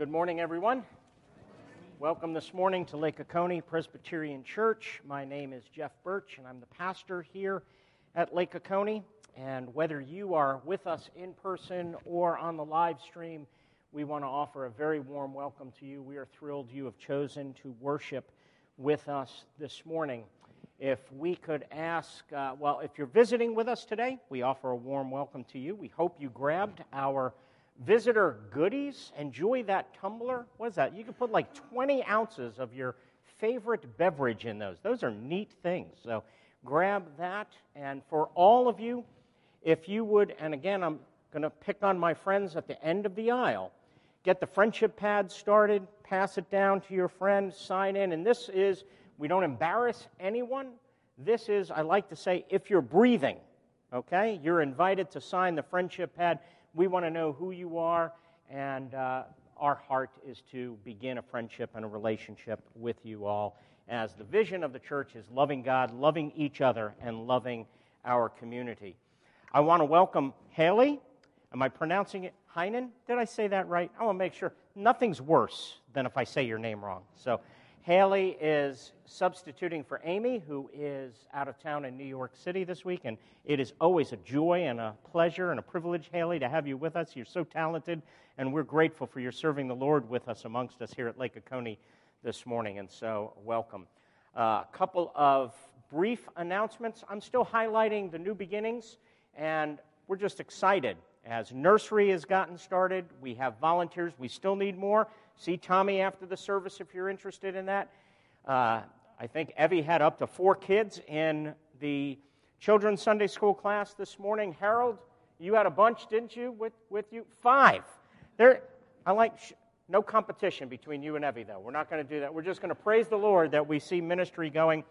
Good morning, everyone. Welcome this morning to Lake Oconee Presbyterian Church. My name is Jeff Birch, and I'm the pastor here at Lake Oconee. And whether you are with us in person or on the live stream, we want to offer a very warm welcome to you. We are thrilled you have chosen to worship with us this morning. If we could ask, uh, well, if you're visiting with us today, we offer a warm welcome to you. We hope you grabbed our visitor goodies. Enjoy that tumbler. What is that? You can put like 20 ounces of your favorite beverage in those. Those are neat things. So grab that. And for all of you, if you would, and again, I'm going to pick on my friends at the end of the aisle, get the friendship pad started, pass it down to your friend, sign in. And this is, we don't embarrass anyone. This is, I like to say, if you're breathing, okay, you're invited to sign the friendship pad. We want to know who you are, and uh, our heart is to begin a friendship and a relationship with you all as the vision of the church is loving God, loving each other, and loving our community. I want to welcome Haley. Am I pronouncing it Heinen? Did I say that right? I want to make sure. Nothing's worse than if I say your name wrong. So, Haley is substituting for Amy, who is out of town in New York City this week. And it is always a joy and a pleasure and a privilege, Haley, to have you with us. You're so talented, and we're grateful for your serving the Lord with us amongst us here at Lake Oconee this morning. And so, welcome. A uh, couple of brief announcements. I'm still highlighting the new beginnings, and we're just excited. As nursery has gotten started, we have volunteers. We still need more. See Tommy after the service if you're interested in that. Uh, I think Evie had up to four kids in the children's Sunday school class this morning. Harold, you had a bunch, didn't you, with, with you? Five. There, I like sh- no competition between you and Evie, though. We're not going to do that. We're just going to praise the Lord that we see ministry going.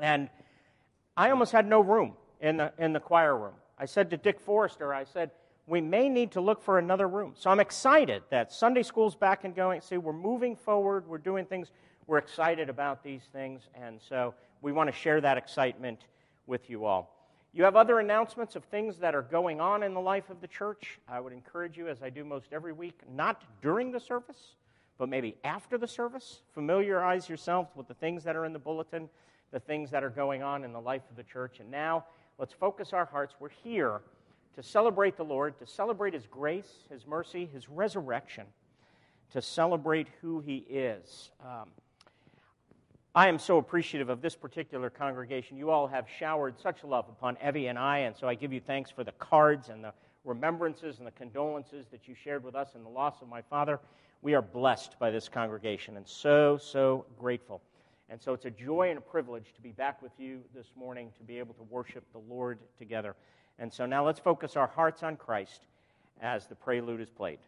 And I almost had no room in the, in the choir room. I said to Dick Forrester, I said, we may need to look for another room. So I'm excited that Sunday school's back and going. See, we're moving forward, we're doing things, we're excited about these things, and so we want to share that excitement with you all. You have other announcements of things that are going on in the life of the church. I would encourage you, as I do most every week, not during the service, but maybe after the service, familiarize yourselves with the things that are in the bulletin, the things that are going on in the life of the church. And now, let's focus our hearts. We're here to celebrate the Lord, to celebrate His grace, His mercy, His resurrection, to celebrate who He is. Um, I am so appreciative of this particular congregation. You all have showered such love upon Evie and I, and so I give you thanks for the cards and the remembrances and the condolences that you shared with us in the loss of my father. We are blessed by this congregation and so, so grateful. And so it's a joy and a privilege to be back with you this morning to be able to worship the Lord together. And so now let's focus our hearts on Christ as the prelude is played.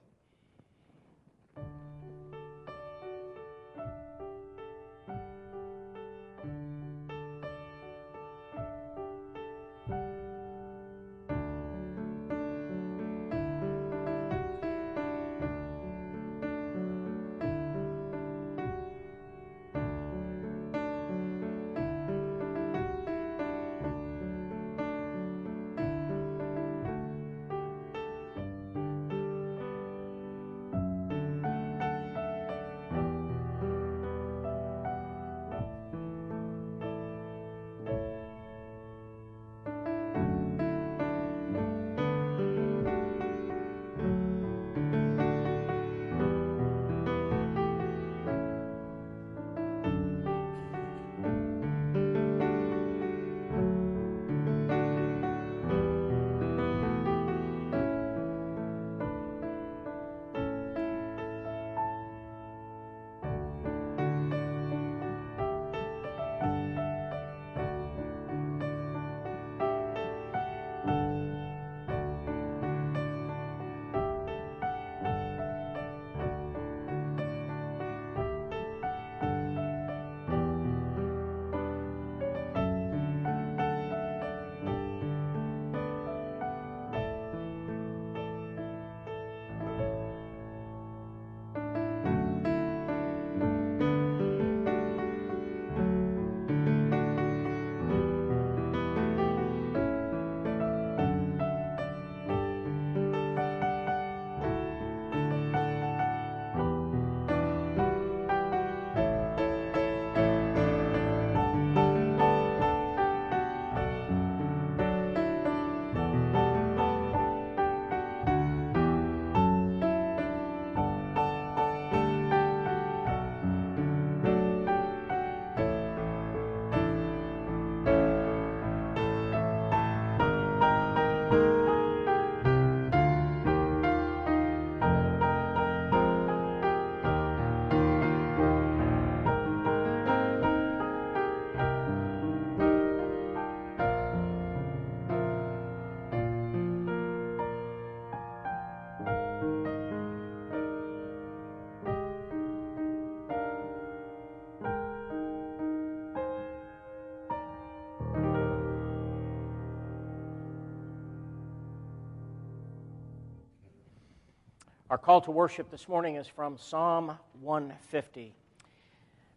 Our call to worship this morning is from Psalm 150.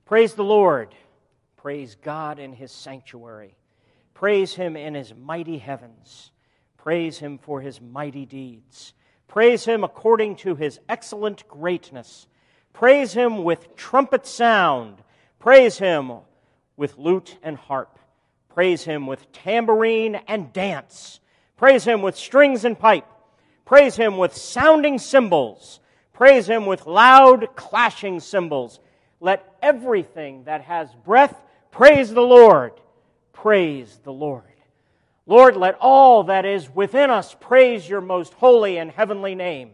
Praise the Lord. Praise God in his sanctuary. Praise him in his mighty heavens. Praise him for his mighty deeds. Praise him according to his excellent greatness. Praise him with trumpet sound. Praise him with lute and harp. Praise him with tambourine and dance. Praise him with strings and pipe. Praise him with sounding cymbals. Praise him with loud clashing cymbals. Let everything that has breath praise the Lord. Praise the Lord. Lord, let all that is within us praise your most holy and heavenly name.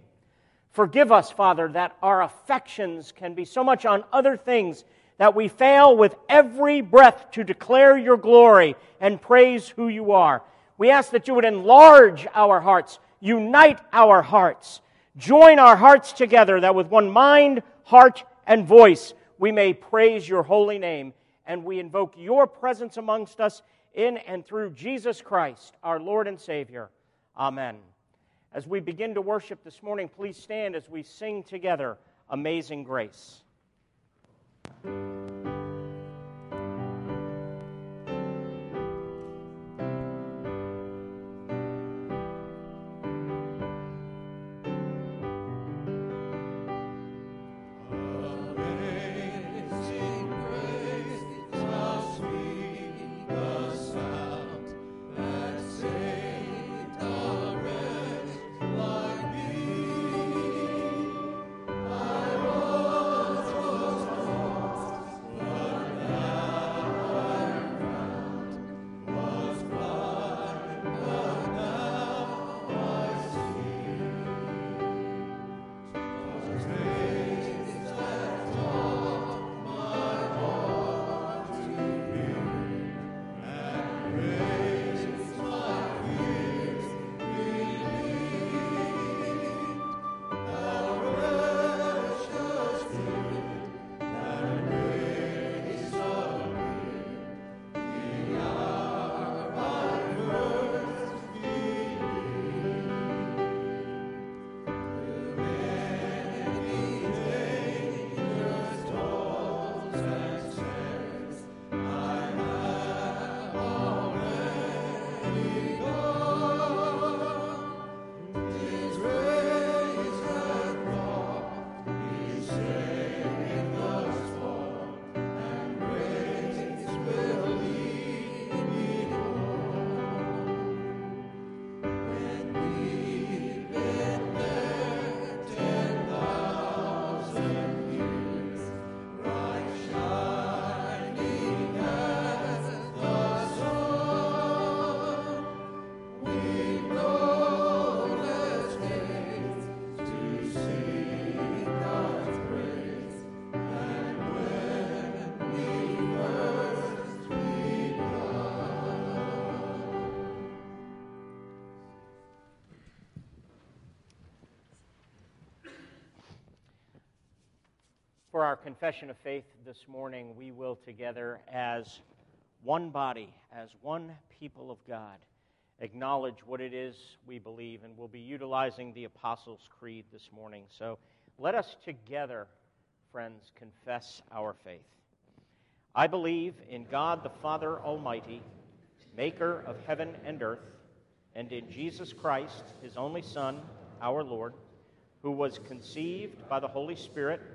Forgive us, Father, that our affections can be so much on other things that we fail with every breath to declare your glory and praise who you are. We ask that you would enlarge our hearts unite our hearts, join our hearts together, that with one mind, heart, and voice we may praise your holy name. And we invoke your presence amongst us in and through Jesus Christ, our Lord and Savior. Amen. As we begin to worship this morning, please stand as we sing together Amazing Grace. For our confession of faith this morning, we will together as one body, as one people of God, acknowledge what it is we believe, and we'll be utilizing the Apostles' Creed this morning. So let us together, friends, confess our faith. I believe in God the Father Almighty, maker of heaven and earth, and in Jesus Christ, his only Son, our Lord, who was conceived by the Holy Spirit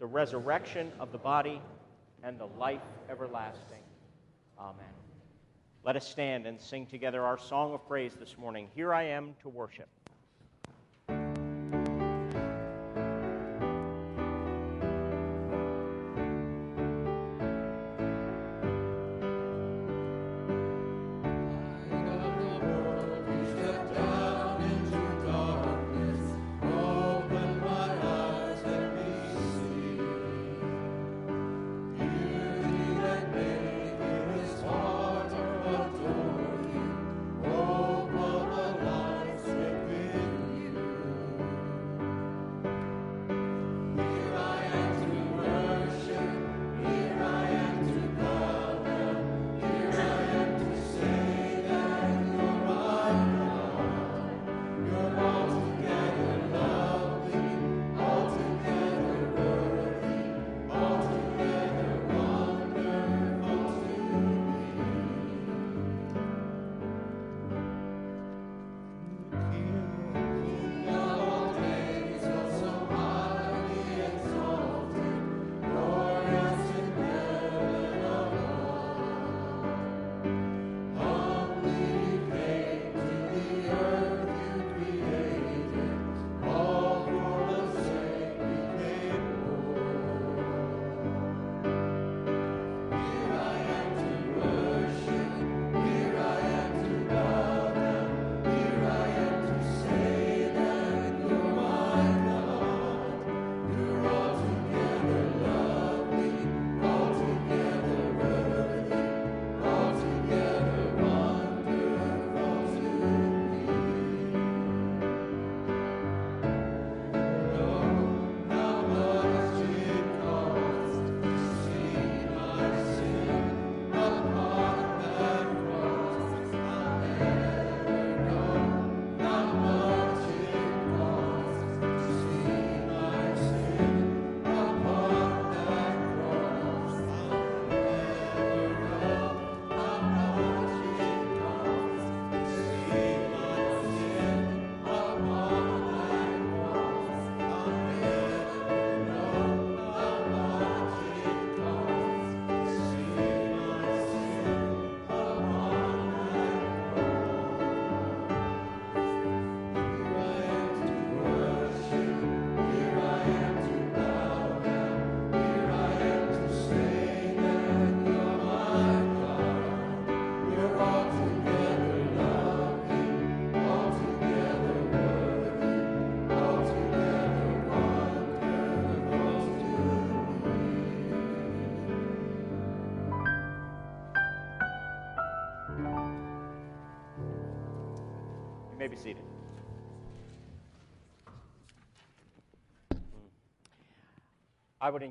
the resurrection of the body, and the life everlasting. Amen. Let us stand and sing together our song of praise this morning. Here I am to worship.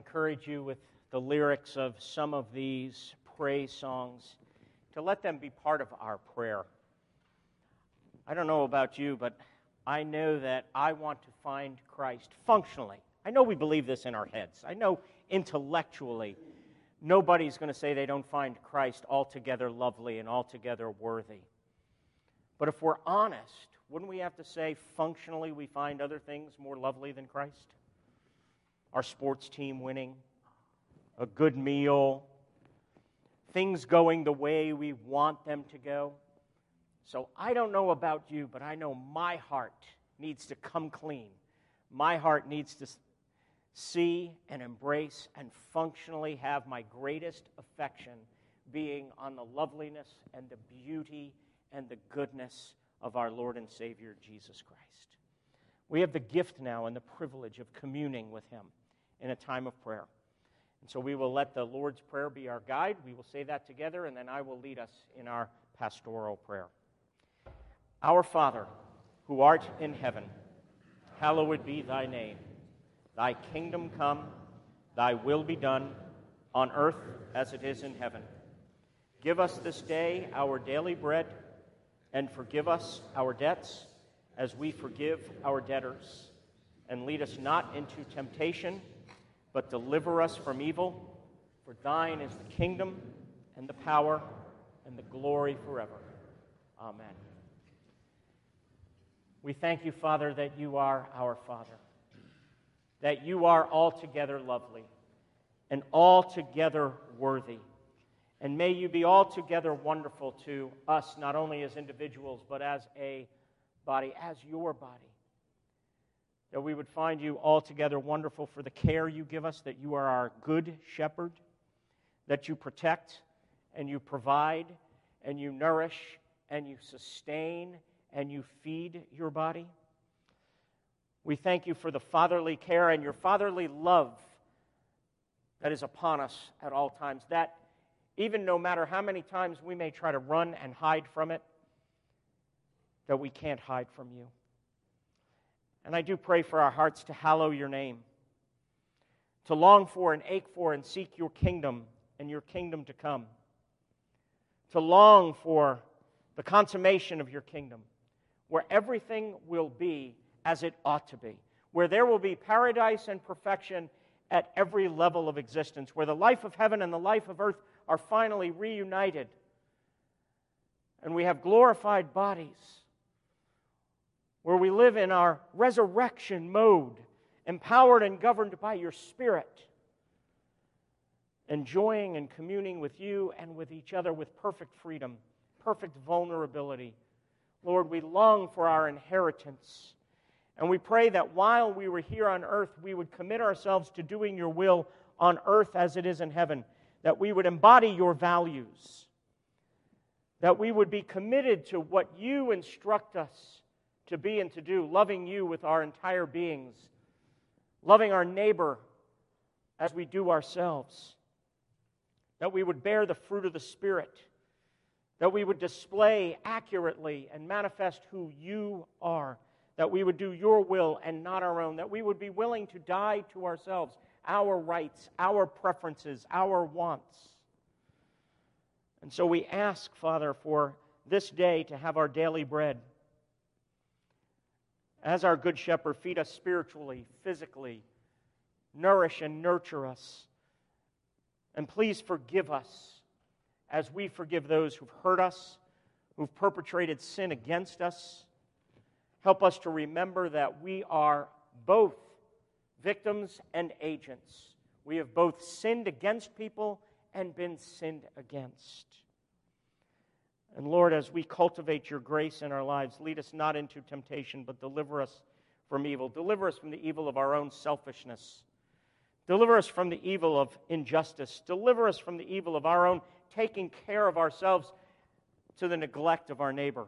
Encourage you with the lyrics of some of these praise songs to let them be part of our prayer. I don't know about you, but I know that I want to find Christ functionally. I know we believe this in our heads. I know intellectually nobody's going to say they don't find Christ altogether lovely and altogether worthy. But if we're honest, wouldn't we have to say functionally we find other things more lovely than Christ? Our sports team winning, a good meal, things going the way we want them to go. So I don't know about you, but I know my heart needs to come clean. My heart needs to see and embrace and functionally have my greatest affection being on the loveliness and the beauty and the goodness of our Lord and Savior Jesus Christ. We have the gift now and the privilege of communing with Him in a time of prayer. And so we will let the Lord's Prayer be our guide. We will say that together, and then I will lead us in our pastoral prayer. Our Father, who art in heaven, hallowed be thy name. Thy kingdom come, thy will be done, on earth as it is in heaven. Give us this day our daily bread, and forgive us our debts as we forgive our debtors. And lead us not into temptation, but deliver us from evil. For thine is the kingdom, and the power, and the glory forever. Amen. We thank you, Father, that you are our Father that you are altogether lovely and altogether worthy. And may you be altogether wonderful to us, not only as individuals, but as a body, as your body. That we would find you altogether wonderful for the care you give us, that you are our good shepherd, that you protect and you provide and you nourish and you sustain and you feed your body. We thank you for the fatherly care and your fatherly love that is upon us at all times. That even no matter how many times we may try to run and hide from it, that we can't hide from you. And I do pray for our hearts to hallow your name, to long for and ache for and seek your kingdom and your kingdom to come, to long for the consummation of your kingdom, where everything will be as it ought to be, where there will be paradise and perfection at every level of existence, where the life of heaven and the life of earth are finally reunited, and we have glorified bodies, where we live in our resurrection mode, empowered and governed by your Spirit, enjoying and communing with you and with each other with perfect freedom, perfect vulnerability. Lord, we long for our inheritance and we pray that while we were here on earth, we would commit ourselves to doing your will on earth as it is in heaven, that we would embody your values, that we would be committed to what you instruct us to be and to do, loving you with our entire beings, loving our neighbor as we do ourselves, that we would bear the fruit of the Spirit, that we would display accurately and manifest who you are that we would do your will and not our own, that we would be willing to die to ourselves, our rights, our preferences, our wants. And so we ask, Father, for this day to have our daily bread. As our good shepherd, feed us spiritually, physically, nourish and nurture us. And please forgive us as we forgive those who've hurt us, who've perpetrated sin against us Help us to remember that we are both victims and agents. We have both sinned against people and been sinned against. And Lord, as we cultivate your grace in our lives, lead us not into temptation, but deliver us from evil. Deliver us from the evil of our own selfishness. Deliver us from the evil of injustice. Deliver us from the evil of our own taking care of ourselves to the neglect of our neighbor.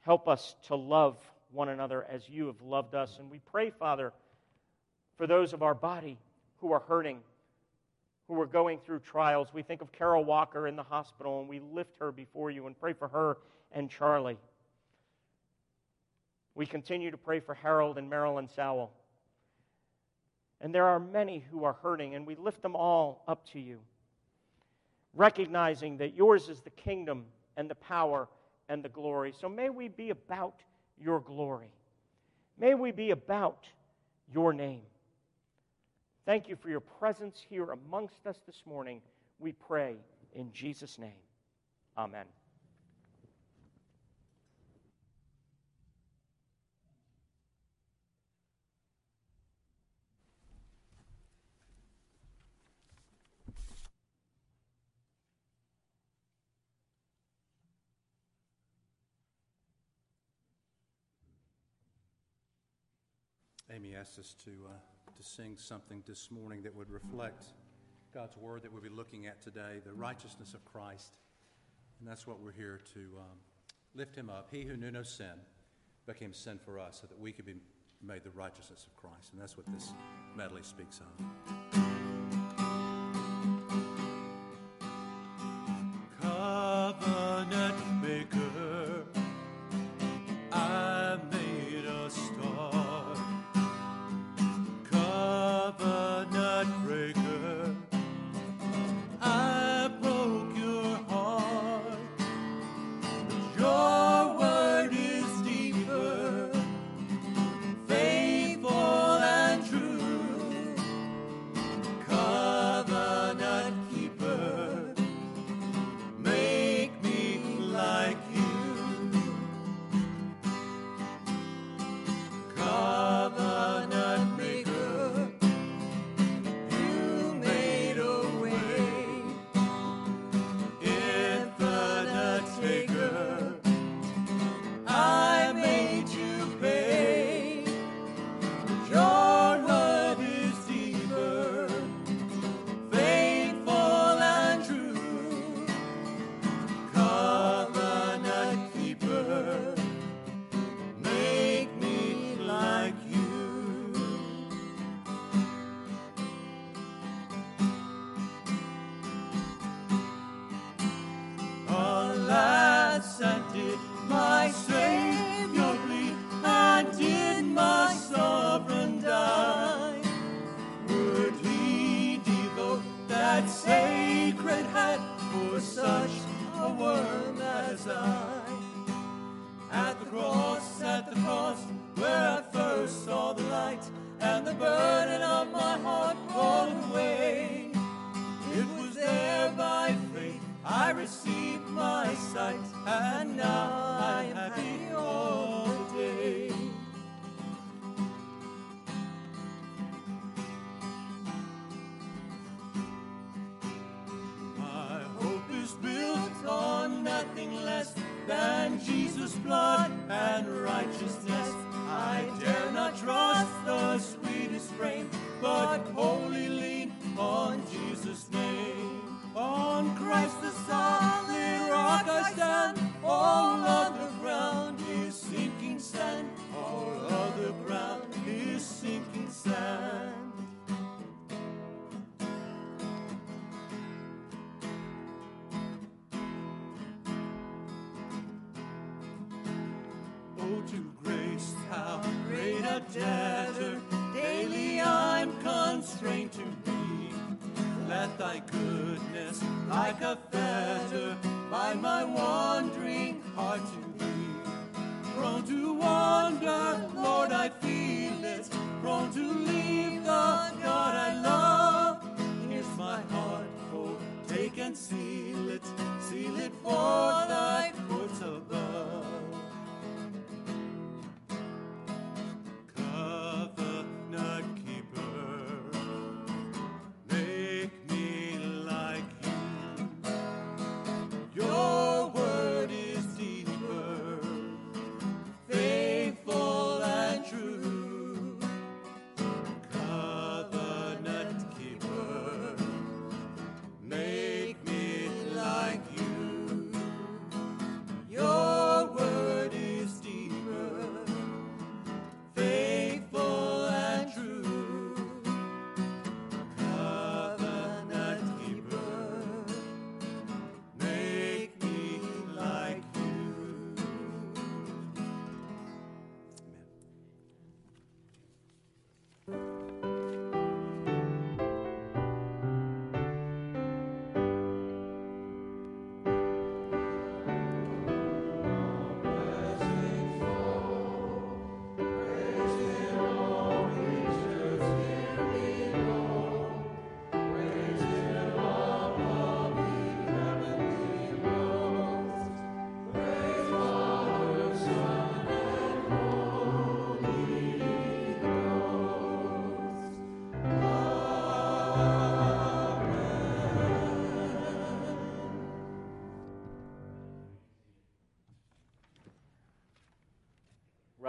Help us to love one another as you have loved us. And we pray, Father, for those of our body who are hurting, who are going through trials. We think of Carol Walker in the hospital and we lift her before you and pray for her and Charlie. We continue to pray for Harold and Marilyn Sowell. And there are many who are hurting, and we lift them all up to you, recognizing that yours is the kingdom and the power and the glory. So may we be about your glory. May we be about your name. Thank you for your presence here amongst us this morning. We pray in Jesus' name. Amen. Amy asked us to, uh, to sing something this morning that would reflect God's word that we'll be looking at today, the righteousness of Christ. And that's what we're here to um, lift him up. He who knew no sin became sin for us so that we could be made the righteousness of Christ. And that's what this medley speaks of.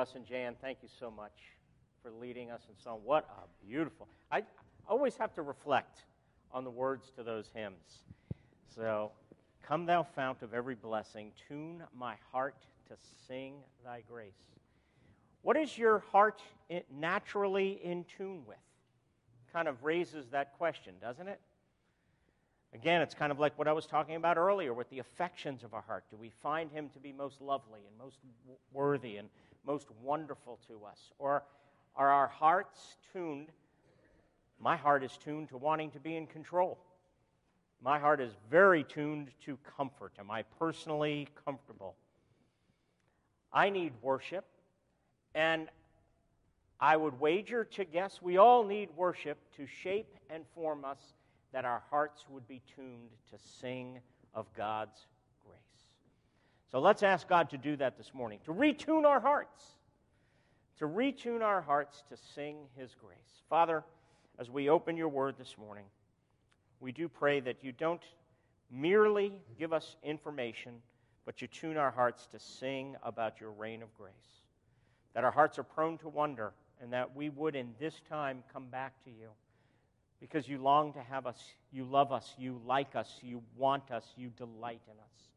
Russ and Jan, thank you so much for leading us in song. What a beautiful. I always have to reflect on the words to those hymns. So, come thou fount of every blessing, tune my heart to sing thy grace. What is your heart naturally in tune with? Kind of raises that question, doesn't it? Again, it's kind of like what I was talking about earlier with the affections of our heart. Do we find him to be most lovely and most worthy and most wonderful to us? Or are our hearts tuned? My heart is tuned to wanting to be in control. My heart is very tuned to comfort. Am I personally comfortable? I need worship, and I would wager to guess we all need worship to shape and form us that our hearts would be tuned to sing of God's grace. So let's ask God to do that this morning, to retune our hearts, to retune our hearts to sing His grace. Father, as we open your word this morning, we do pray that you don't merely give us information, but you tune our hearts to sing about your reign of grace. That our hearts are prone to wonder, and that we would in this time come back to you because you long to have us, you love us, you like us, you want us, you delight in us.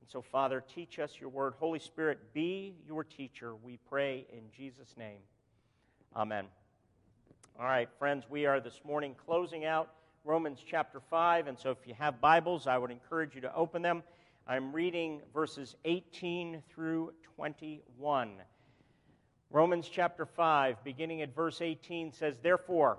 And so, Father, teach us your word. Holy Spirit, be your teacher, we pray in Jesus' name. Amen. All right, friends, we are this morning closing out Romans chapter 5, and so if you have Bibles, I would encourage you to open them. I'm reading verses 18 through 21. Romans chapter 5, beginning at verse 18, says, Therefore,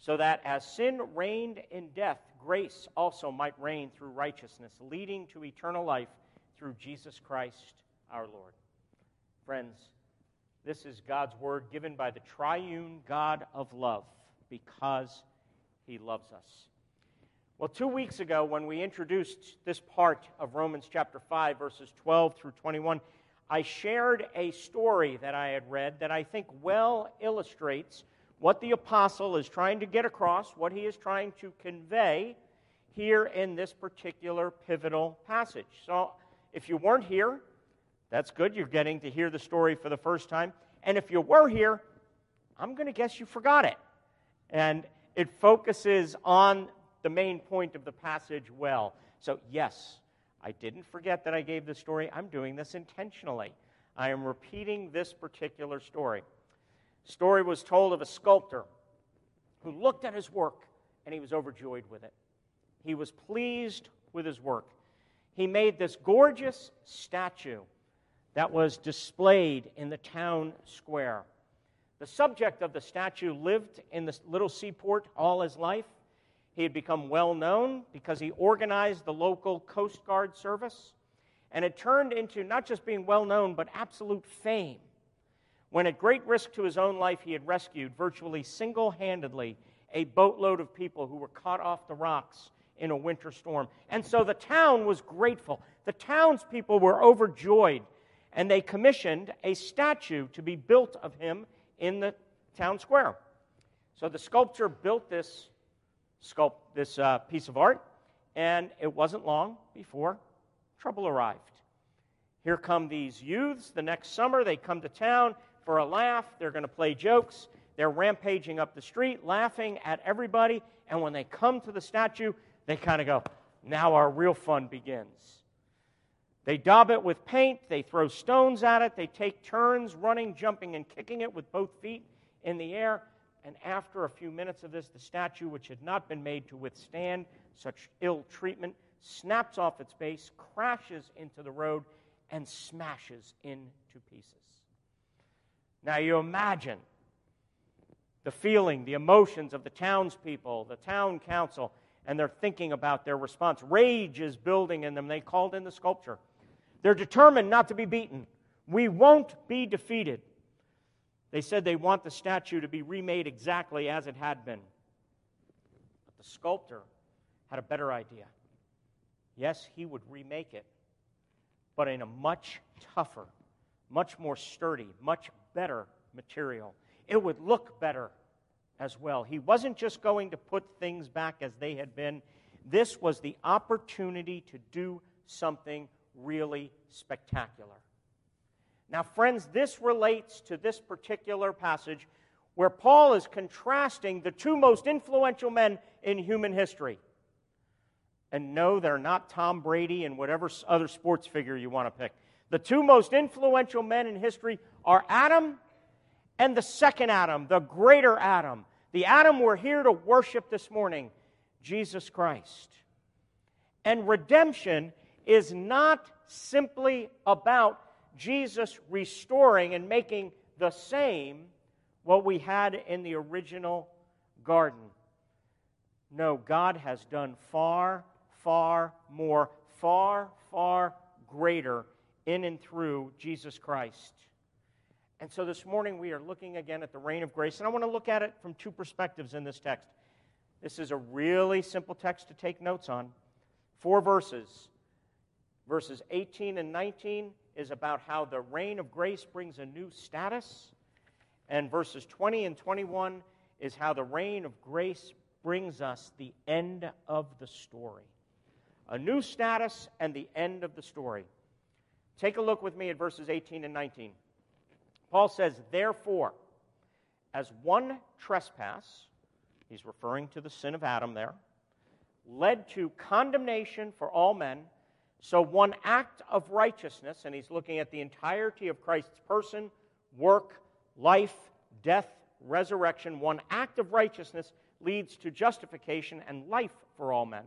so that as sin reigned in death, grace also might reign through righteousness, leading to eternal life through Jesus Christ our Lord. Friends, this is God's word given by the triune God of love because he loves us. Well, two weeks ago, when we introduced this part of Romans chapter 5, verses 12 through 21, I shared a story that I had read that I think well illustrates what the apostle is trying to get across, what he is trying to convey here in this particular pivotal passage. So, if you weren't here, that's good. You're getting to hear the story for the first time. And if you were here, I'm going to guess you forgot it. And it focuses on the main point of the passage well. So, yes, I didn't forget that I gave the story. I'm doing this intentionally. I am repeating this particular story story was told of a sculptor who looked at his work and he was overjoyed with it. He was pleased with his work. He made this gorgeous statue that was displayed in the town square. The subject of the statue lived in this little seaport all his life. He had become well known because he organized the local Coast Guard service. And it turned into not just being well known, but absolute fame when, at great risk to his own life, he had rescued virtually single handedly a boatload of people who were caught off the rocks in a winter storm. And so the town was grateful. The townspeople were overjoyed, and they commissioned a statue to be built of him in the town square. So the sculptor built this, sculpt, this uh, piece of art, and it wasn't long before trouble arrived. Here come these youths the next summer. They come to town for a laugh. They're going to play jokes. They're rampaging up the street, laughing at everybody. And when they come to the statue, they kind of go, now our real fun begins. They daub it with paint, they throw stones at it, they take turns running, jumping, and kicking it with both feet in the air. And after a few minutes of this, the statue, which had not been made to withstand such ill treatment, snaps off its base, crashes into the road, and smashes into pieces. Now you imagine the feeling, the emotions of the townspeople, the town council, and they're thinking about their response. Rage is building in them. They called in the sculpture. They're determined not to be beaten. We won't be defeated. They said they want the statue to be remade exactly as it had been. But the sculptor had a better idea. Yes, he would remake it, but in a much tougher, much more sturdy, much better material. It would look better as well. He wasn't just going to put things back as they had been, this was the opportunity to do something really spectacular. Now, friends, this relates to this particular passage where Paul is contrasting the two most influential men in human history. And no, they're not Tom Brady and whatever other sports figure you want to pick. The two most influential men in history are Adam and the second Adam, the greater Adam, the Adam we're here to worship this morning, Jesus Christ. And redemption is not simply about Jesus restoring and making the same what we had in the original garden. No, God has done far, far more, far, far greater in and through Jesus Christ. And so this morning we are looking again at the reign of grace, and I want to look at it from two perspectives in this text. This is a really simple text to take notes on. Four verses. Verses 18 and 19 is about how the reign of grace brings a new status, and verses 20 and 21 is how the reign of grace brings us the end of the story. A new status and the end of the story. Take a look with me at verses 18 and 19. Paul says, Therefore, as one trespass, he's referring to the sin of Adam there, led to condemnation for all men, so one act of righteousness, and he's looking at the entirety of Christ's person, work, life, death, resurrection, one act of righteousness leads to justification and life for all men.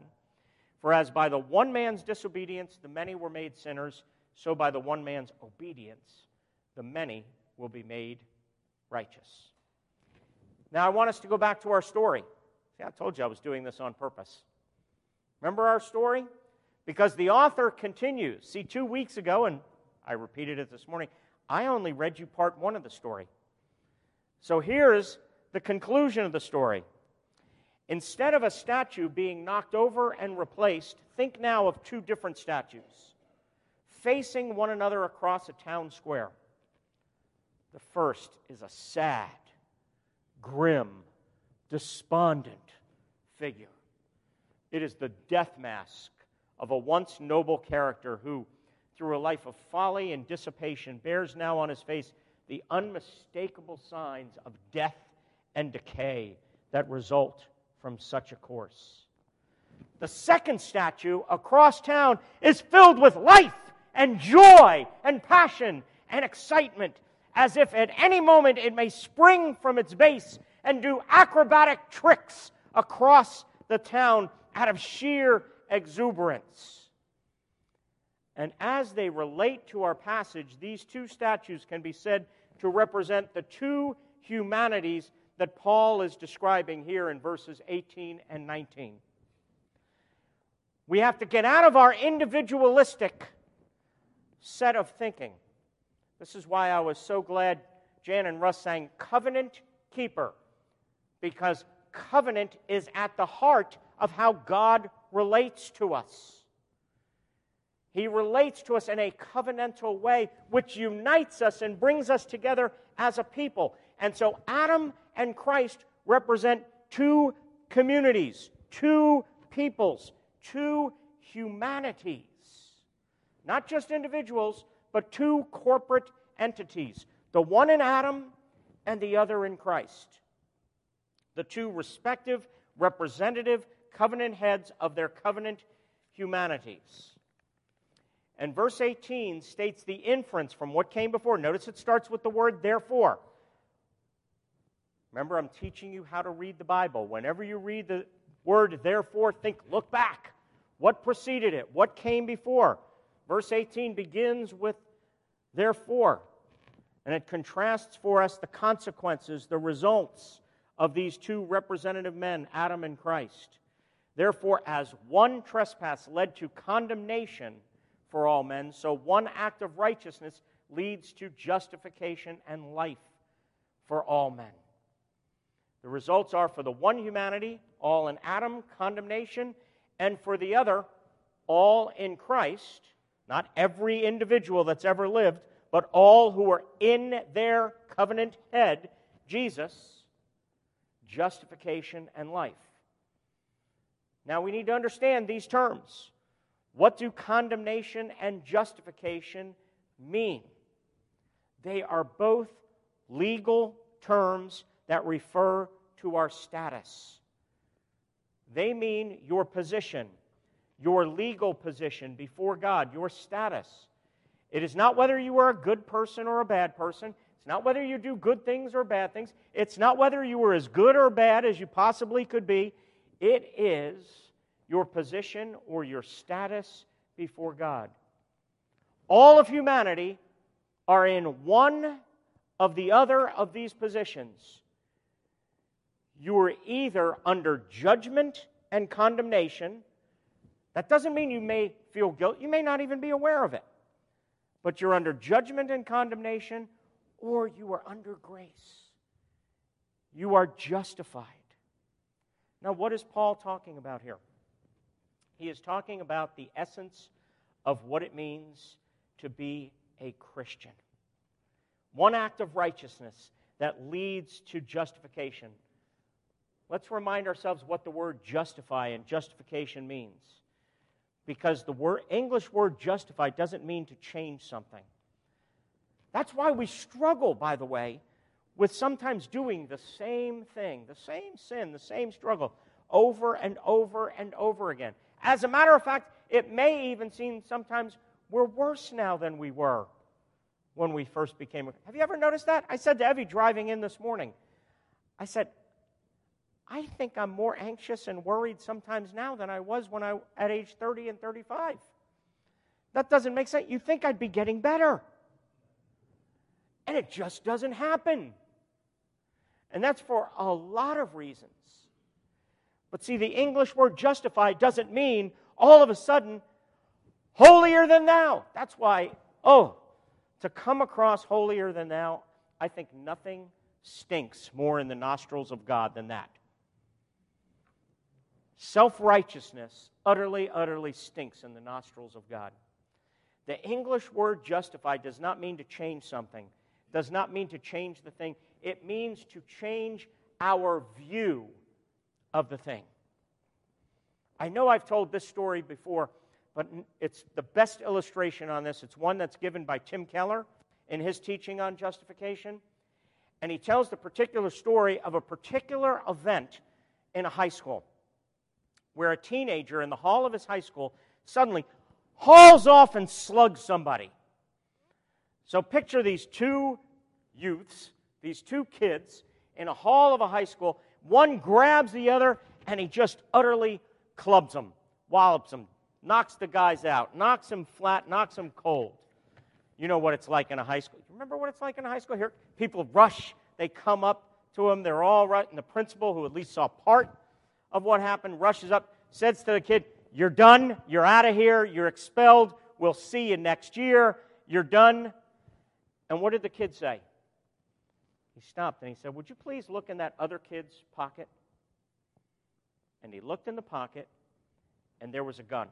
For as by the one man's disobedience the many were made sinners, so by the one man's obedience the many will be made righteous. Now, I want us to go back to our story. See, I told you I was doing this on purpose. Remember our story? Because the author continues. See, two weeks ago, and I repeated it this morning, I only read you part one of the story. So here's the conclusion of the story. Instead of a statue being knocked over and replaced, think now of two different statues facing one another across a town square. The first is a sad, grim, despondent figure. It is the death mask of a once noble character who, through a life of folly and dissipation, bears now on his face the unmistakable signs of death and decay that result from such a course. The second statue across town is filled with life and joy and passion and excitement as if at any moment it may spring from its base and do acrobatic tricks across the town out of sheer exuberance. And as they relate to our passage, these two statues can be said to represent the two humanities that Paul is describing here in verses 18 and 19. We have to get out of our individualistic set of thinking this is why I was so glad Jan and Russ sang Covenant Keeper, because covenant is at the heart of how God relates to us. He relates to us in a covenantal way, which unites us and brings us together as a people. And so Adam and Christ represent two communities, two peoples, two humanities. Not just individuals, but two corporate entities the one in Adam and the other in Christ. The two respective representative covenant heads of their covenant humanities. And verse 18 states the inference from what came before. Notice it starts with the word therefore. Remember, I'm teaching you how to read the Bible. Whenever you read the word therefore, think, look back. What preceded it? What came before? Verse 18 begins with therefore, and it contrasts for us the consequences, the results of these two representative men, Adam and Christ. Therefore, as one trespass led to condemnation for all men, so one act of righteousness leads to justification and life for all men. The results are for the one humanity, all in Adam, condemnation, and for the other, all in Christ, not every individual that's ever lived, but all who are in their covenant head, Jesus, justification and life. Now we need to understand these terms. What do condemnation and justification mean? They are both legal terms that refer to our status. They mean your position, your legal position before God, your status. It is not whether you are a good person or a bad person. It's not whether you do good things or bad things. It's not whether you were as good or bad as you possibly could be. It is your position or your status before God. All of humanity are in one of the other of these positions. You are either under judgment and condemnation. That doesn't mean you may feel guilt, you may not even be aware of it. But you're under judgment and condemnation, or you are under grace. You are justified. Now, what is Paul talking about here? He is talking about the essence of what it means to be a Christian. One act of righteousness that leads to justification. Let's remind ourselves what the word justify and justification means. Because the word, English word justify doesn't mean to change something. That's why we struggle, by the way, with sometimes doing the same thing, the same sin, the same struggle over and over and over again. As a matter of fact, it may even seem sometimes we're worse now than we were when we first became. Have you ever noticed that? I said to Evie driving in this morning, I said, I think I'm more anxious and worried sometimes now than I was when I at age 30 and 35. That doesn't make sense. You think I'd be getting better. And it just doesn't happen. And that's for a lot of reasons. But see, the English word justify doesn't mean all of a sudden holier than thou. That's why, oh, to come across holier than thou, I think nothing stinks more in the nostrils of God than that. Self righteousness utterly, utterly stinks in the nostrils of God. The English word justify does not mean to change something, does not mean to change the thing. It means to change our view of the thing. I know I've told this story before but it's the best illustration on this. It's one that's given by Tim Keller in his teaching on justification. And he tells the particular story of a particular event in a high school where a teenager in the hall of his high school suddenly hauls off and slugs somebody. So picture these two youths, these two kids, in a hall of a high school. One grabs the other and he just utterly clubs him, wallops him, knocks the guys out, knocks him flat, knocks him cold. You know what it's like in a high school. You Remember what it's like in a high school? Here, people rush, they come up to him, they're all right, and the principal, who at least saw part of what happened, rushes up, says to the kid, You're done, you're out of here, you're expelled, we'll see you next year, you're done. And what did the kid say? He stopped and he said, Would you please look in that other kid's pocket? And he looked in the pocket, and there was a gun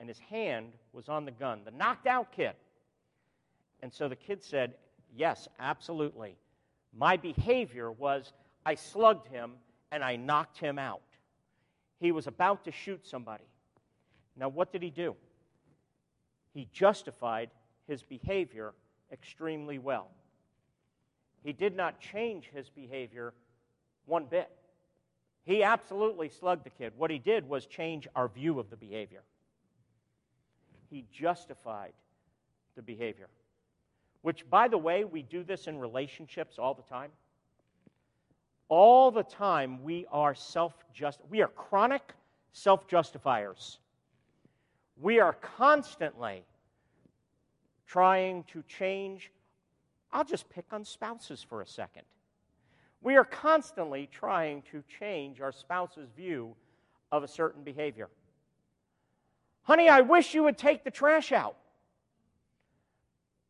and his hand was on the gun, the knocked out kid. And so the kid said, Yes, absolutely. My behavior was I slugged him and I knocked him out. He was about to shoot somebody. Now, what did he do? He justified his behavior extremely well. He did not change his behavior one bit. He absolutely slugged the kid. What he did was change our view of the behavior he justified the behavior. Which, by the way, we do this in relationships all the time. All the time, we are self just, we are chronic self justifiers. We are constantly trying to change. I'll just pick on spouses for a second. We are constantly trying to change our spouse's view of a certain behavior. Honey, I wish you would take the trash out.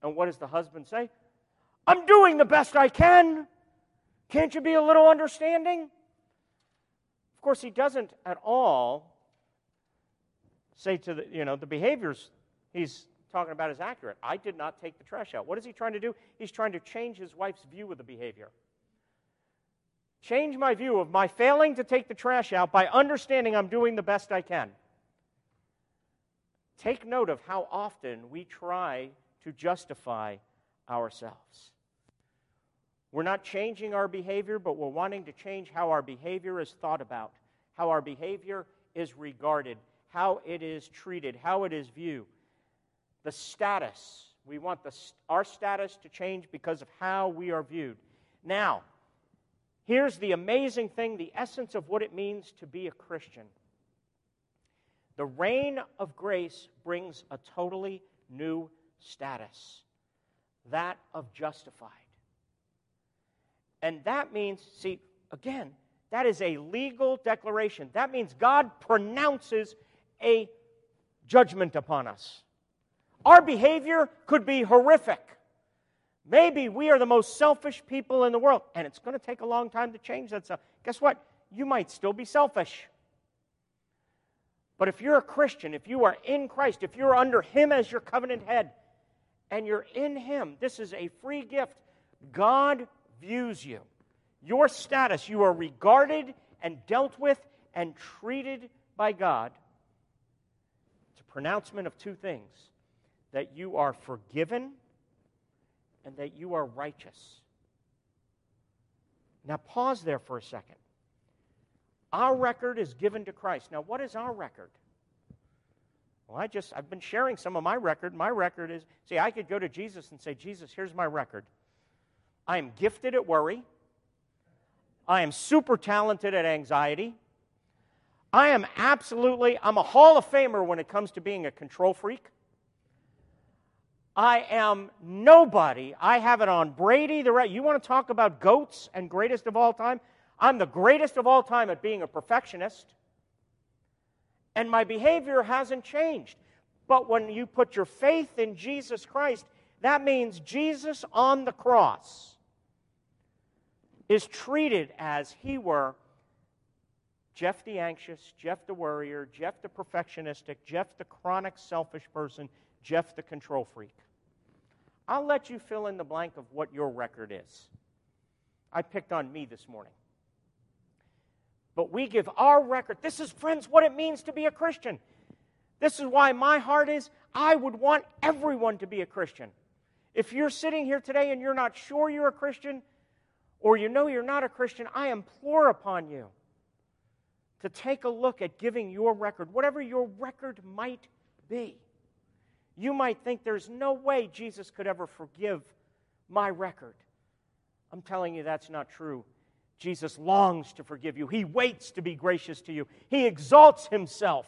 And what does the husband say? I'm doing the best I can. Can't you be a little understanding? Of course, he doesn't at all say to the, you know, the behaviors he's talking about is accurate. I did not take the trash out. What is he trying to do? He's trying to change his wife's view of the behavior. Change my view of my failing to take the trash out by understanding I'm doing the best I can. Take note of how often we try to justify ourselves. We're not changing our behavior, but we're wanting to change how our behavior is thought about, how our behavior is regarded, how it is treated, how it is viewed. The status. We want the, our status to change because of how we are viewed. Now, here's the amazing thing the essence of what it means to be a Christian. The reign of grace brings a totally new status that of justified. And that means, see, again, that is a legal declaration. That means God pronounces a judgment upon us. Our behavior could be horrific. Maybe we are the most selfish people in the world, and it's going to take a long time to change that stuff. Guess what? You might still be selfish. But if you're a Christian, if you are in Christ, if you're under Him as your covenant head, and you're in Him, this is a free gift. God views you. Your status, you are regarded and dealt with and treated by God. It's a pronouncement of two things that you are forgiven and that you are righteous. Now, pause there for a second. Our record is given to Christ. Now, what is our record? Well, I just, I've been sharing some of my record. My record is, see, I could go to Jesus and say, Jesus, here's my record. I am gifted at worry. I am super talented at anxiety. I am absolutely, I'm a Hall of Famer when it comes to being a control freak. I am nobody. I have it on Brady. The right. You want to talk about goats and greatest of all time? I'm the greatest of all time at being a perfectionist. And my behavior hasn't changed. But when you put your faith in Jesus Christ, that means Jesus on the cross is treated as he were Jeff the anxious, Jeff the worrier, Jeff the perfectionistic, Jeff the chronic selfish person, Jeff the control freak. I'll let you fill in the blank of what your record is. I picked on me this morning. But we give our record. This is, friends, what it means to be a Christian. This is why my heart is I would want everyone to be a Christian. If you're sitting here today and you're not sure you're a Christian, or you know you're not a Christian, I implore upon you to take a look at giving your record, whatever your record might be. You might think there's no way Jesus could ever forgive my record. I'm telling you that's not true. Jesus longs to forgive you. He waits to be gracious to you. He exalts himself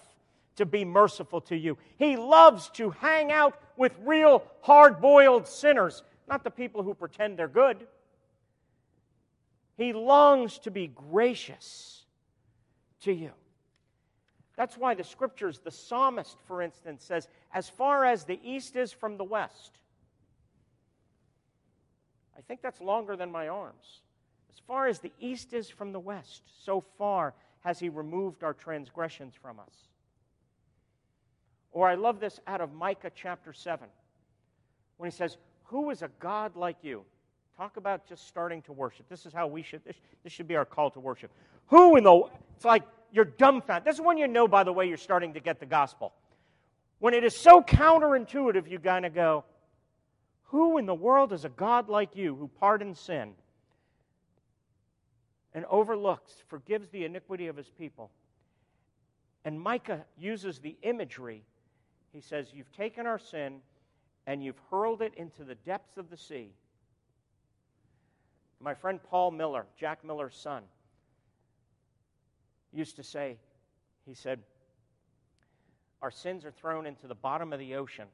to be merciful to you. He loves to hang out with real hard boiled sinners, not the people who pretend they're good. He longs to be gracious to you. That's why the scriptures, the psalmist, for instance, says, as far as the east is from the west. I think that's longer than my arms. As far as the east is from the west, so far has he removed our transgressions from us. Or I love this out of Micah chapter 7, when he says, Who is a God like you? Talk about just starting to worship. This is how we should, this, this should be our call to worship. Who in the, it's like you're dumbfounded. This is when you know, by the way, you're starting to get the gospel. When it is so counterintuitive, you kind of go, Who in the world is a God like you who pardons sin and overlooks, forgives the iniquity of his people? And Micah uses the imagery. He says, You've taken our sin and you've hurled it into the depths of the sea. My friend Paul Miller, Jack Miller's son, used to say, he said, Our sins are thrown into the bottom of the ocean,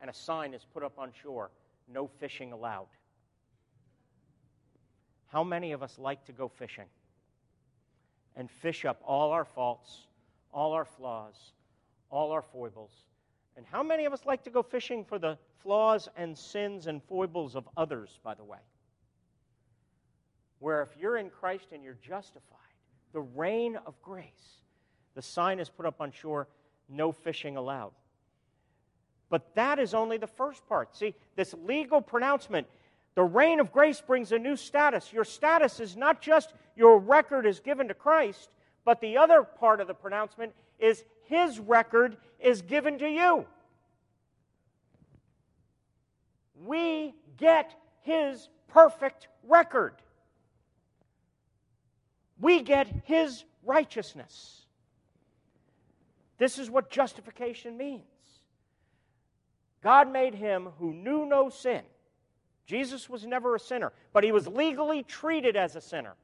and a sign is put up on shore no fishing allowed. How many of us like to go fishing and fish up all our faults, all our flaws, all our foibles, And how many of us like to go fishing for the flaws and sins and foibles of others, by the way? Where if you're in Christ and you're justified, the reign of grace, the sign is put up on shore no fishing allowed. But that is only the first part. See, this legal pronouncement, the reign of grace brings a new status. Your status is not just your record is given to Christ, but the other part of the pronouncement is his record is given to you. We get his perfect record. We get his righteousness. This is what justification means. God made him who knew no sin. Jesus was never a sinner, but he was legally treated as a sinner.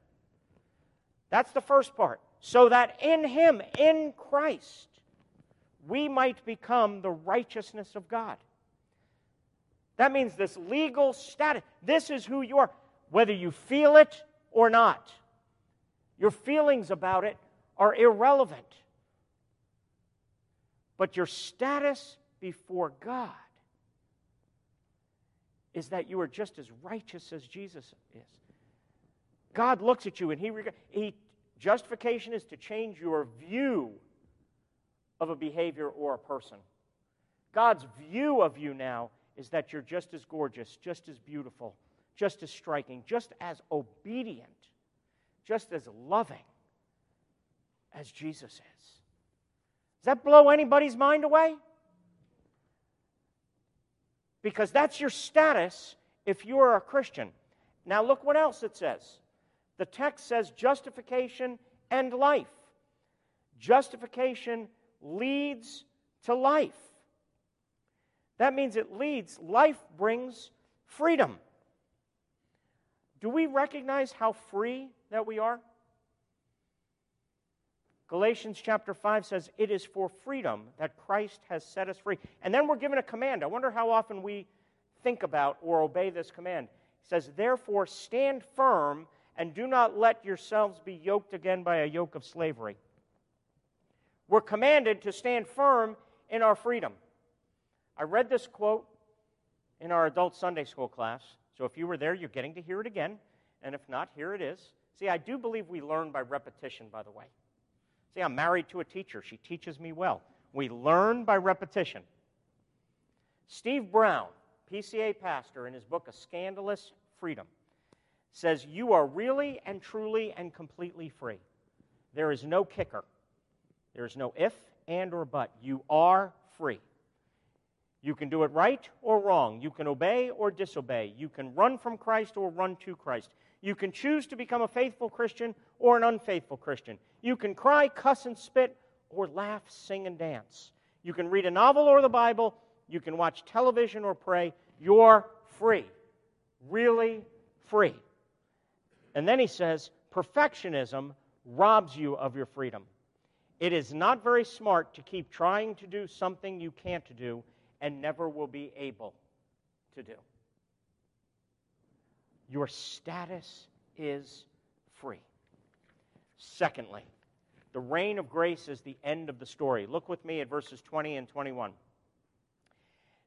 That's the first part. So that in him, in Christ, we might become the righteousness of God. That means this legal status. This is who you are, whether you feel it or not. Your feelings about it are irrelevant. But your status before God is that you are just as righteous as Jesus is. God looks at you and he, he justification is to change your view of a behavior or a person. God's view of you now is that you're just as gorgeous, just as beautiful, just as striking, just as obedient, just as loving as Jesus is. Does that blow anybody's mind away? because that's your status if you are a Christian. Now, look what else it says. The text says justification and life. Justification leads to life. That means it leads, life brings freedom. Do we recognize how free that we are? Galatians chapter 5 says, It is for freedom that Christ has set us free. And then we're given a command. I wonder how often we think about or obey this command. It says, Therefore, stand firm and do not let yourselves be yoked again by a yoke of slavery. We're commanded to stand firm in our freedom. I read this quote in our adult Sunday school class. So if you were there, you're getting to hear it again. And if not, here it is. See, I do believe we learn by repetition, by the way. See, I'm married to a teacher. She teaches me well. We learn by repetition. Steve Brown, PCA pastor, in his book A Scandalous Freedom, says, You are really and truly and completely free. There is no kicker. There is no if, and, or but. You are free. You can do it right or wrong. You can obey or disobey. You can run from Christ or run to Christ. You can choose to become a faithful Christian or an unfaithful Christian. You can cry, cuss, and spit, or laugh, sing, and dance. You can read a novel or the Bible. You can watch television or pray. You're free. Really free. And then he says, perfectionism robs you of your freedom. It is not very smart to keep trying to do something you can't do and never will be able to do. Your status is free. Secondly, the reign of grace is the end of the story. Look with me at verses 20 and 21.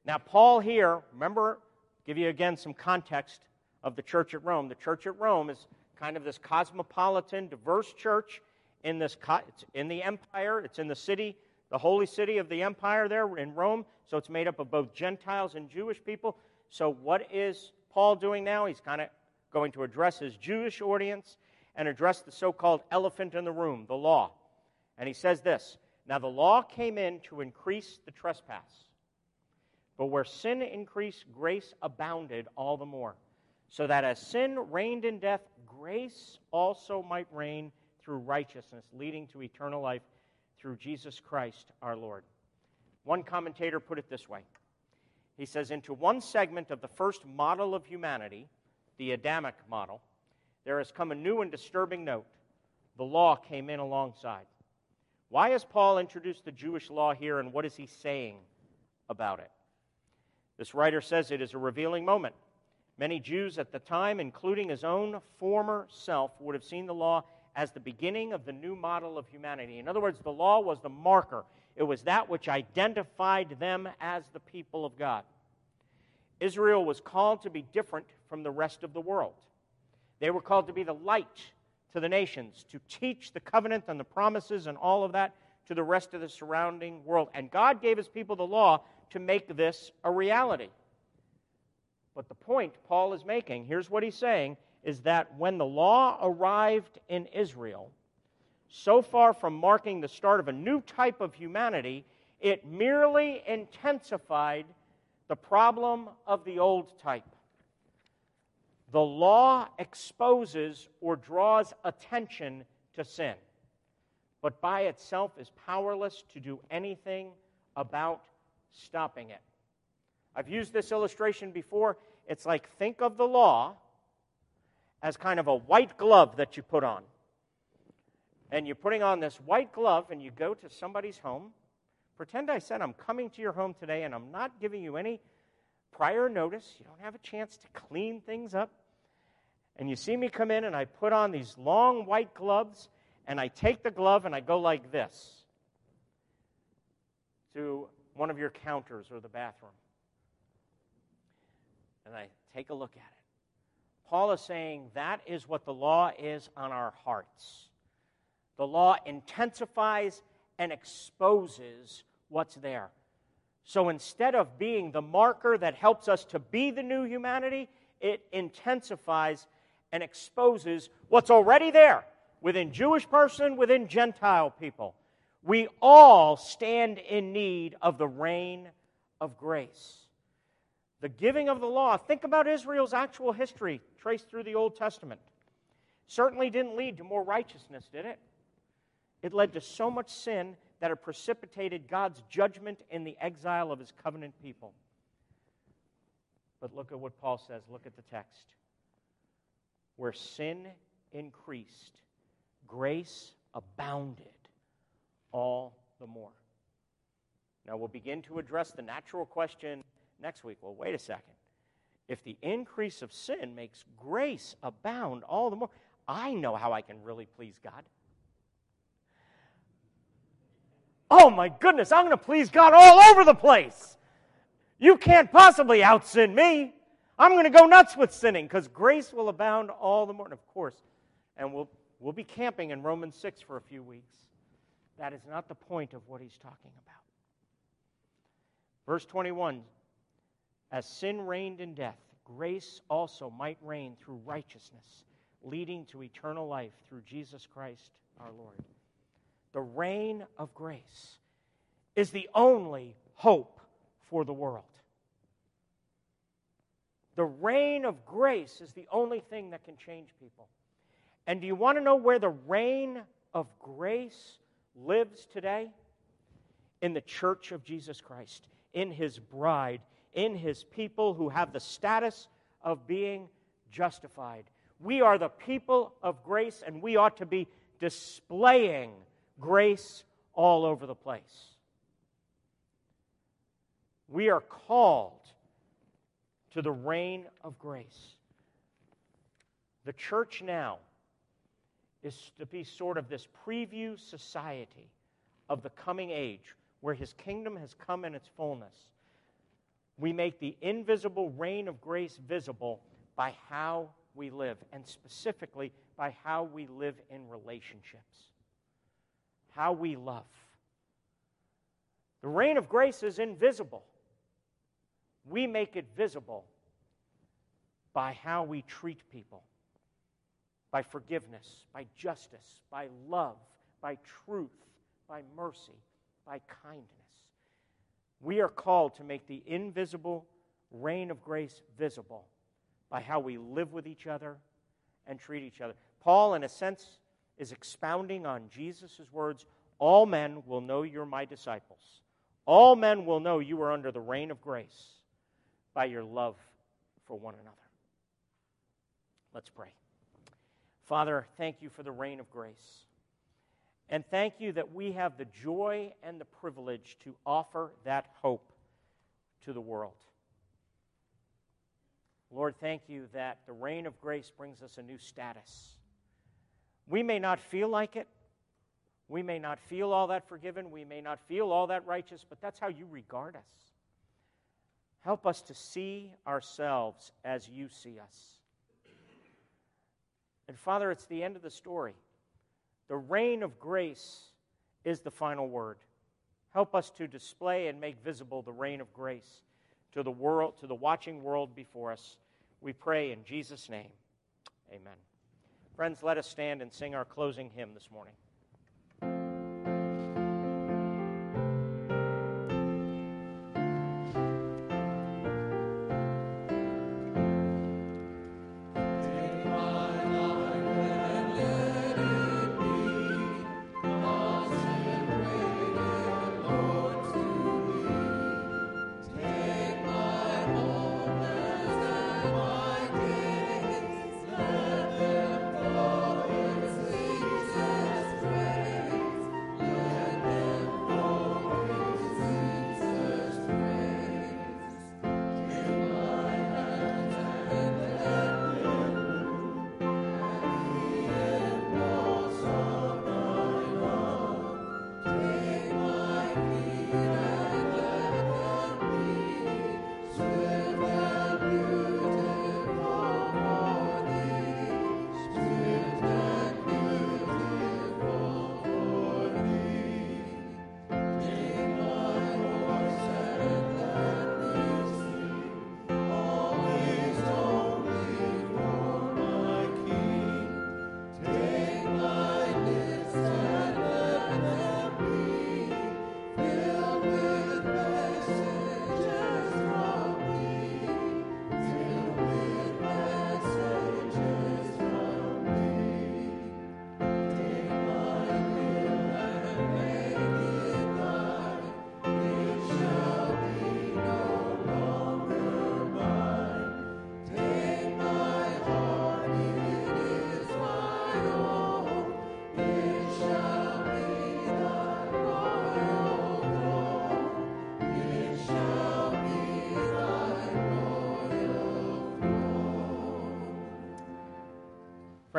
Now, Paul here, remember, give you again some context of the church at Rome. The church at Rome is kind of this cosmopolitan, diverse church in this it's in the empire. It's in the city, the holy city of the empire there in Rome. So it's made up of both Gentiles and Jewish people. So what is Paul doing now? He's kind of going to address his Jewish audience and address the so called elephant in the room, the law. And he says this Now the law came in to increase the trespass. But where sin increased, grace abounded all the more. So that as sin reigned in death, grace also might reign through righteousness, leading to eternal life through Jesus Christ our Lord. One commentator put it this way He says, Into one segment of the first model of humanity, the Adamic model, there has come a new and disturbing note. The law came in alongside. Why has Paul introduced the Jewish law here, and what is he saying about it? This writer says it is a revealing moment. Many Jews at the time, including his own former self, would have seen the law as the beginning of the new model of humanity. In other words, the law was the marker, it was that which identified them as the people of God. Israel was called to be different from the rest of the world. They were called to be the light to the nations, to teach the covenant and the promises and all of that to the rest of the surrounding world. And God gave his people the law to make this a reality. But the point Paul is making, here's what he's saying, is that when the law arrived in Israel, so far from marking the start of a new type of humanity, it merely intensified the problem of the old type. The law exposes or draws attention to sin, but by itself is powerless to do anything about stopping it. I've used this illustration before. It's like think of the law as kind of a white glove that you put on. And you're putting on this white glove and you go to somebody's home. Pretend I said I'm coming to your home today and I'm not giving you any prior notice. You don't have a chance to clean things up. And you see me come in and I put on these long white gloves and I take the glove and I go like this to one of your counters or the bathroom. And I take a look at it. Paul is saying that is what the law is on our hearts. The law intensifies and exposes what's there. So instead of being the marker that helps us to be the new humanity, it intensifies and exposes what's already there within Jewish person, within Gentile people. We all stand in need of the reign of grace. The giving of the law, think about Israel's actual history traced through the Old Testament. Certainly didn't lead to more righteousness, did it? It led to so much sin that it precipitated God's judgment in the exile of his covenant people. But look at what Paul says. Look at the text. Where sin increased, grace abounded all the more. Now we'll begin to address the natural question next week. Well, wait a second. If the increase of sin makes grace abound all the more, I know how I can really please God. Oh my goodness, I'm going to please God all over the place. You can't possibly out sin me. I'm going to go nuts with sinning because grace will abound all the more. And of course, and we'll, we'll be camping in Romans 6 for a few weeks. That is not the point of what he's talking about. Verse 21 As sin reigned in death, grace also might reign through righteousness, leading to eternal life through Jesus Christ our Lord. The reign of grace is the only hope for the world. The reign of grace is the only thing that can change people. And do you want to know where the reign of grace lives today? In the church of Jesus Christ, in his bride, in his people who have the status of being justified. We are the people of grace, and we ought to be displaying grace all over the place. We are called to the reign of grace. The church now is to be sort of this preview society of the coming age where his kingdom has come in its fullness. We make the invisible reign of grace visible by how we live, and specifically by how we live in relationships, how we love. The reign of grace is invisible. We make it visible by how we treat people by forgiveness, by justice, by love, by truth, by mercy, by kindness. We are called to make the invisible reign of grace visible by how we live with each other and treat each other. Paul, in a sense, is expounding on Jesus' words All men will know you're my disciples. All men will know you are under the reign of grace by your love for one another. Let's pray. Father, thank you for the reign of grace. And thank you that we have the joy and the privilege to offer that hope to the world. Lord, thank you that the reign of grace brings us a new status. We may not feel like it. We may not feel all that forgiven. We may not feel all that righteous, but that's how you regard us. Help us to see ourselves as you see us. And Father, it's the end of the story. The reign of grace is the final word. Help us to display and make visible the reign of grace to the world, to the watching world before us. We pray in Jesus' name. Amen. Friends, let us stand and sing our closing hymn this morning.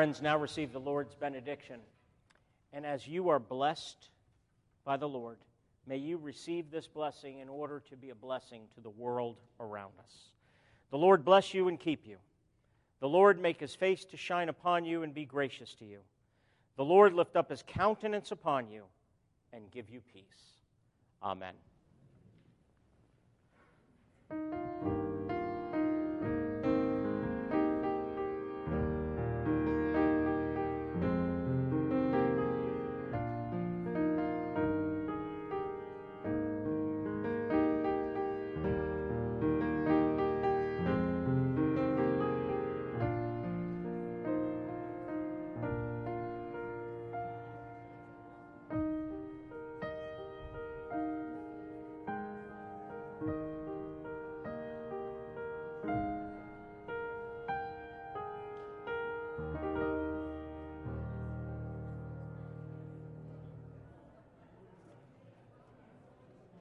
Friends, now receive the Lord's benediction. And as you are blessed by the Lord, may you receive this blessing in order to be a blessing to the world around us. The Lord bless you and keep you. The Lord make his face to shine upon you and be gracious to you. The Lord lift up his countenance upon you and give you peace. Amen.